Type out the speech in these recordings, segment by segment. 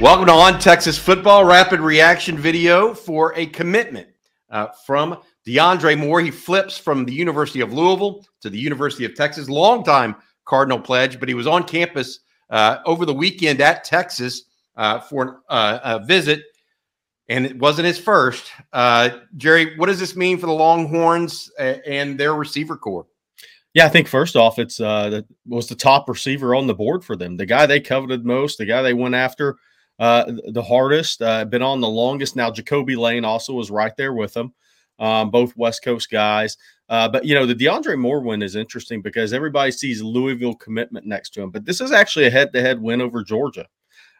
Welcome to On Texas Football Rapid Reaction video for a commitment uh, from DeAndre Moore. He flips from the University of Louisville to the University of Texas, longtime Cardinal pledge, but he was on campus uh, over the weekend at Texas uh, for uh, a visit, and it wasn't his first. Uh, Jerry, what does this mean for the Longhorns and their receiver corps? Yeah, I think first off, it's uh, that was the top receiver on the board for them, the guy they coveted most, the guy they went after uh, the hardest, uh, been on the longest. Now, Jacoby Lane also was right there with them, um, both West Coast guys. Uh, but, you know, the DeAndre Moore win is interesting because everybody sees Louisville commitment next to him. But this is actually a head to head win over Georgia.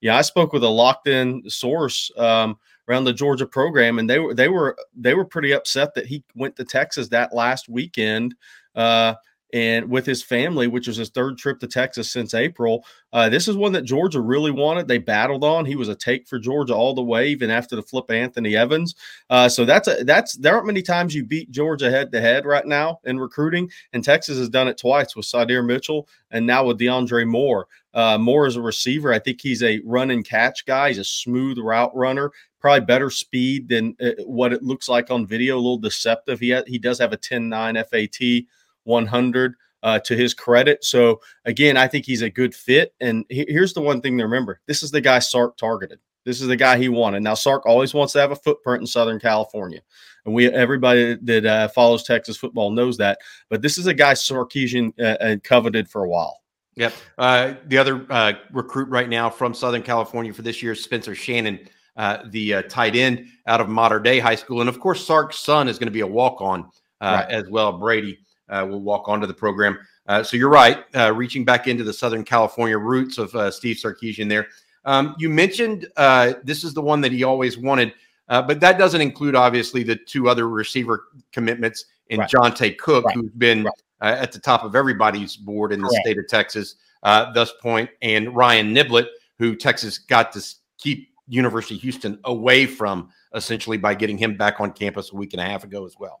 Yeah, I spoke with a locked in source um, around the Georgia program, and they were they were they were pretty upset that he went to Texas that last weekend. Uh, and with his family, which was his third trip to Texas since April. Uh, this is one that Georgia really wanted. They battled on. He was a take for Georgia all the way, even after the flip Anthony Evans. Uh, so that's a, that's there aren't many times you beat Georgia head to head right now in recruiting, and Texas has done it twice with Sydir Mitchell and now with DeAndre Moore. Uh, Moore is a receiver. I think he's a run and catch guy. He's a smooth route runner. Probably better speed than uh, what it looks like on video. A little deceptive. He ha- he does have a 10-9 FAT 100 uh, to his credit. So again, I think he's a good fit. And he, here's the one thing to remember: this is the guy Sark targeted. This is the guy he wanted. Now Sark always wants to have a footprint in Southern California, and we everybody that uh, follows Texas football knows that. But this is a guy Sarkisian uh, coveted for a while. Yep. Uh, the other uh, recruit right now from Southern California for this year is Spencer Shannon, uh, the uh, tight end out of Mater Dei High School, and of course Sark's son is going to be a walk on uh, right. as well, Brady uh, will walk onto the program. Uh, so you're right, uh, reaching back into the Southern California roots of uh, Steve Sarkisian there. Um, you mentioned uh, this is the one that he always wanted, uh, but that doesn't include obviously the two other receiver commitments in right. Johntay Cook, right. who's been right. at the top of everybody's board in the Correct. state of Texas thus point, and Ryan Niblett, who Texas got to keep University of Houston away from essentially by getting him back on campus a week and a half ago as well.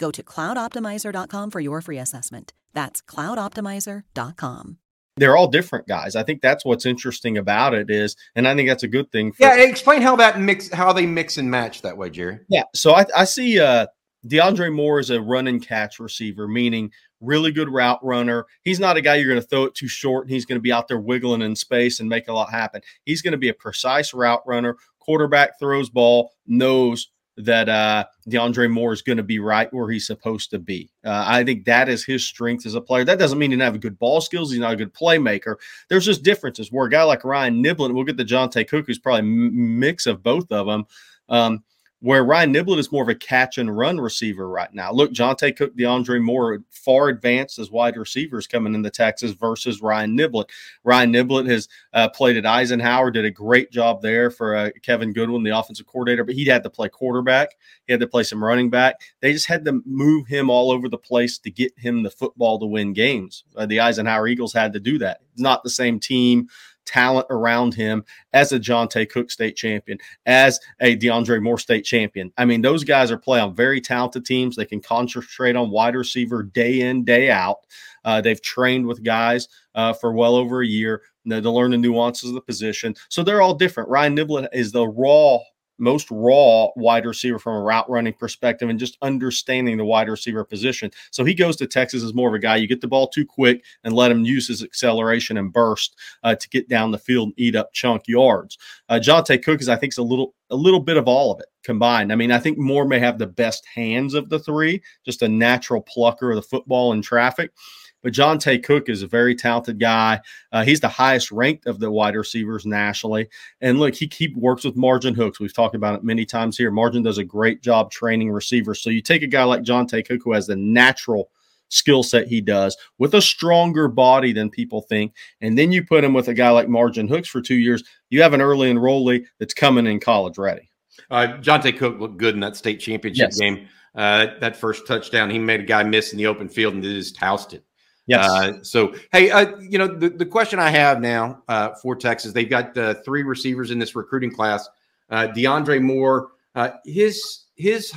Go to cloudoptimizer.com for your free assessment. That's cloudoptimizer.com. They're all different guys. I think that's what's interesting about it is, and I think that's a good thing. For, yeah, explain how that mix, how they mix and match that way, Jerry. Yeah, so I, I see uh, DeAndre Moore is a run and catch receiver, meaning really good route runner. He's not a guy you're going to throw it too short and he's going to be out there wiggling in space and make a lot happen. He's going to be a precise route runner. Quarterback throws ball, knows that uh, DeAndre Moore is going to be right where he's supposed to be. Uh, I think that is his strength as a player. That doesn't mean he doesn't have good ball skills. He's not a good playmaker. There's just differences where a guy like Ryan Niblett, we'll get the Johntay Cook, who's probably mix of both of them. Um, where Ryan Niblett is more of a catch and run receiver right now. Look, Johntay Cook, DeAndre Moore, far advanced as wide receivers coming into Texas versus Ryan Niblett. Ryan Niblett has uh, played at Eisenhower, did a great job there for uh, Kevin Goodwin, the offensive coordinator, but he had to play quarterback. He had to play some running back. They just had to move him all over the place to get him the football to win games. Uh, the Eisenhower Eagles had to do that. It's not the same team talent around him as a Johntay Cook state champion, as a DeAndre Moore state champion. I mean, those guys are playing on very talented teams. They can concentrate on wide receiver day in, day out. Uh, they've trained with guys uh, for well over a year to learn the nuances of the position. So they're all different. Ryan Niblett is the raw most raw wide receiver from a route running perspective and just understanding the wide receiver position. So he goes to Texas as more of a guy you get the ball too quick and let him use his acceleration and burst uh, to get down the field and eat up chunk yards. Uh, Johntay Cook is, I think, is a little a little bit of all of it combined. I mean, I think Moore may have the best hands of the three, just a natural plucker of the football in traffic. But Johntay Cook is a very talented guy. Uh, he's the highest ranked of the wide receivers nationally. And look, he, he works with Margin Hooks. We've talked about it many times here. Margin does a great job training receivers. So you take a guy like Johntay Cook who has the natural skill set he does with a stronger body than people think. And then you put him with a guy like Margin Hooks for two years, you have an early enrollee that's coming in college ready. Uh, Johntay Cook looked good in that state championship yes. game. Uh, that first touchdown, he made a guy miss in the open field and just housed it. Yes. Uh, so, hey, uh, you know, the, the question I have now uh, for Texas, they've got uh, three receivers in this recruiting class. Uh, DeAndre Moore, uh, his his,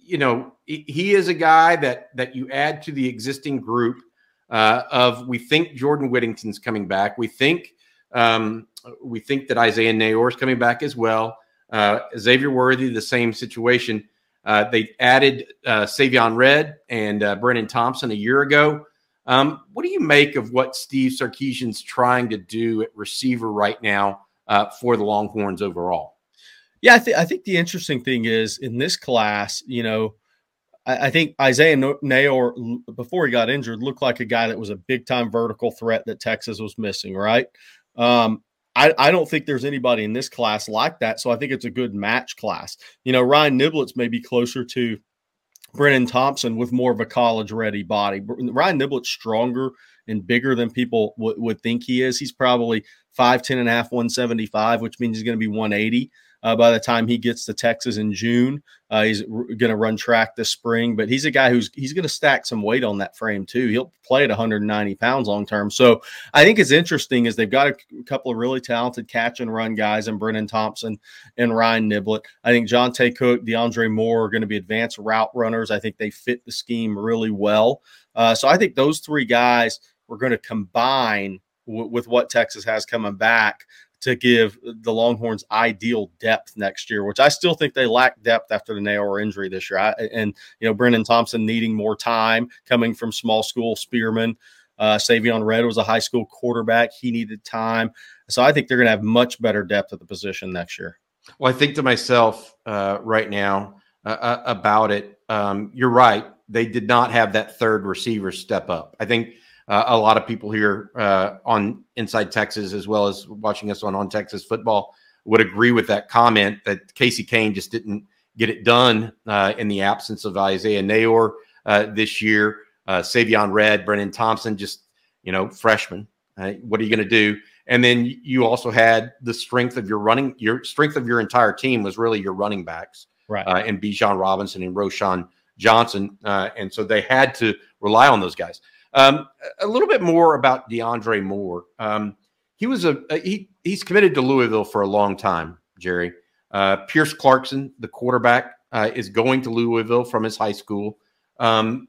you know, he is a guy that that you add to the existing group of. We think Jordan Whittington's coming back. We think um, we think that Isaiah Neyor is coming back as well. Xavier Worthy, the same situation. they added uh, Savion Red and Brennan Thompson a year ago. Um, what do you make of what Steve Sarkisian's trying to do at receiver right now uh, for the Longhorns overall? Yeah, I, th- I, think the interesting thing is in this class, you know, I, I think Isaiah Neyor, before he got injured, looked like a guy that was a big time vertical threat that Texas was missing, right? Um, I, I, don't think there's anybody in this class like that. So I think it's a good match class. You know, Ryan Niblets may be closer to Brennan Thompson with more of a college ready body. Ryan Niblett's stronger and bigger than people w- would think he is. He's probably 5'10 and a half, 175, which means he's going to be 180 uh, by the time he gets to Texas in June. Uh, he's r- going to run track this spring, but he's a guy who's he's going to stack some weight on that frame too. He'll play at 190 pounds long term. So I think it's interesting is they've got a, a couple of really talented catch and run guys in Brennan Thompson and Ryan Niblett. I think Johntay Cook, DeAndre Moore are going to be advanced route runners. I think they fit the scheme really well. Uh, so I think those three guys we're going to combine with what Texas has coming back to give the Longhorns ideal depth next year, which I still think they lack depth after the Neyor injury this year. I, and, you know, Brennan Thompson needing more time coming from small school Spearman. Uh, Savion Red was a high school quarterback. He needed time. So I think they're going to have much better depth at the position next year. Well, I think to myself uh, right now uh, uh about it. Um, you're right. They did not have that third receiver step up. I think uh, a lot of people here uh, on Inside Texas, as well as watching us on On Texas Football, would agree with that comment that Casey Cain just didn't get it done uh, in the absence of Isaiah Neyor uh, this year. Uh, Savion Red, Brennan Thompson, just you know, freshman. What are you going to do? And then you also had the strength of your running, your strength of your entire team was really your running backs, right? Uh, and Bijan Robinson and Roschon Johnson, uh, and so they had to rely on those guys. Um, a little bit more about DeAndre Moore. Um, he was a, a, he he's committed to Louisville for a long time. Jerry uh, Pierce Clarkson, the quarterback, uh, is going to Louisville from his high school. Um,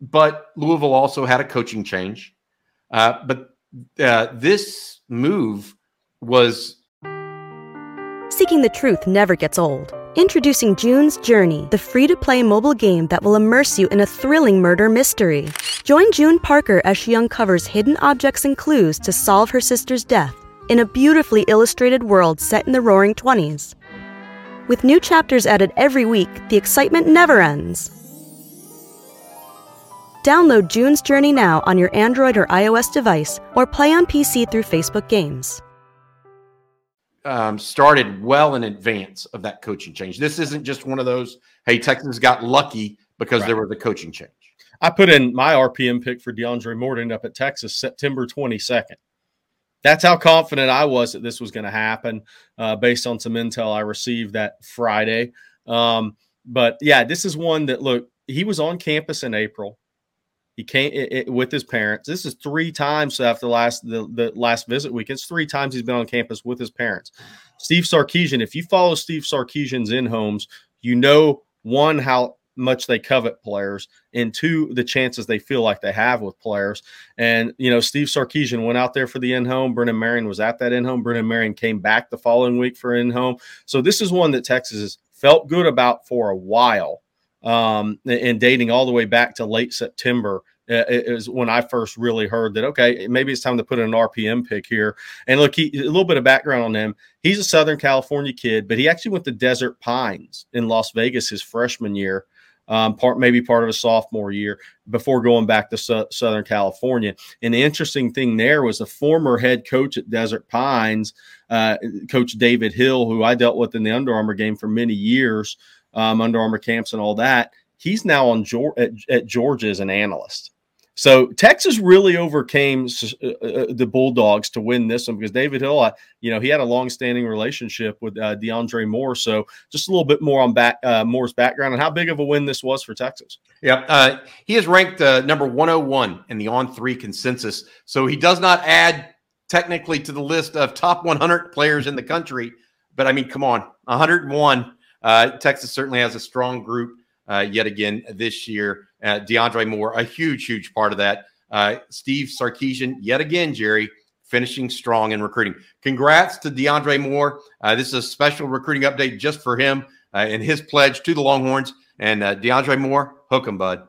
but Louisville also had a coaching change. Uh, but uh, this move was seeking the truth never gets old. Introducing June's Journey, the free to play mobile game that will immerse you in a thrilling murder mystery. Join June Parker as she uncovers hidden objects and clues to solve her sister's death in a beautifully illustrated world set in the roaring 20s. With new chapters added every week, the excitement never ends. Download June's Journey now on your Android or iOS device or play on PC through Facebook Games um, started well in advance of that coaching change. This isn't just one of those, hey, Texans got lucky because right. there was a coaching change. I put in my RPM pick for DeAndre Moore to up at Texas September 22nd. That's how confident I was that this was going to happen uh, based on some intel I received that Friday. Um, but yeah, this is one that, look, he was on campus in April. He came it, it, with his parents. This is three times after last the, the last visit week. It's three times he's been on campus with his parents. Steve Sarkisian, if you follow Steve Sarkisian's in homes, you know one how much they covet players and two the chances they feel like they have with players and you know steve sarkisian went out there for the in-home brennan marion was at that in-home brennan marion came back the following week for in-home so this is one that texas has felt good about for a while um, and dating all the way back to late september is when I first really heard that, okay, maybe it's time to put an RPM pick here. And look, he, a little bit of background on him. He's a Southern California kid, but he actually went to Desert Pines in Las Vegas his freshman year. Um, part maybe part of a sophomore year before going back to Su- Southern California. And the interesting thing there was the former head coach at Desert Pines, uh, Coach David Hill, who I dealt with in the Under Armour game for many years, um, Under Armour camps and all that. He's now on at, at Georgia as an analyst. So Texas really overcame uh, uh, the Bulldogs to win this one because David Hill, uh, you know, he had a long-standing relationship with uh, DeAndre Moore. So just a little bit more on back, uh, Moore's background and how big of a win this was for Texas. Yeah, uh, he is ranked number 101 in the on-three consensus. So he does not add technically to the list of top 100 players in the country. But I mean, come on, 101. Texas certainly has a strong group yet again this year. Uh, DeAndre Moore, a huge, huge part of that. Uh, Steve Sarkisian, yet again, Jerry, finishing strong in recruiting. Congrats to DeAndre Moore. Uh, this is a special recruiting update just for him uh, and his pledge to the Longhorns. And uh, DeAndre Moore, hook him, bud.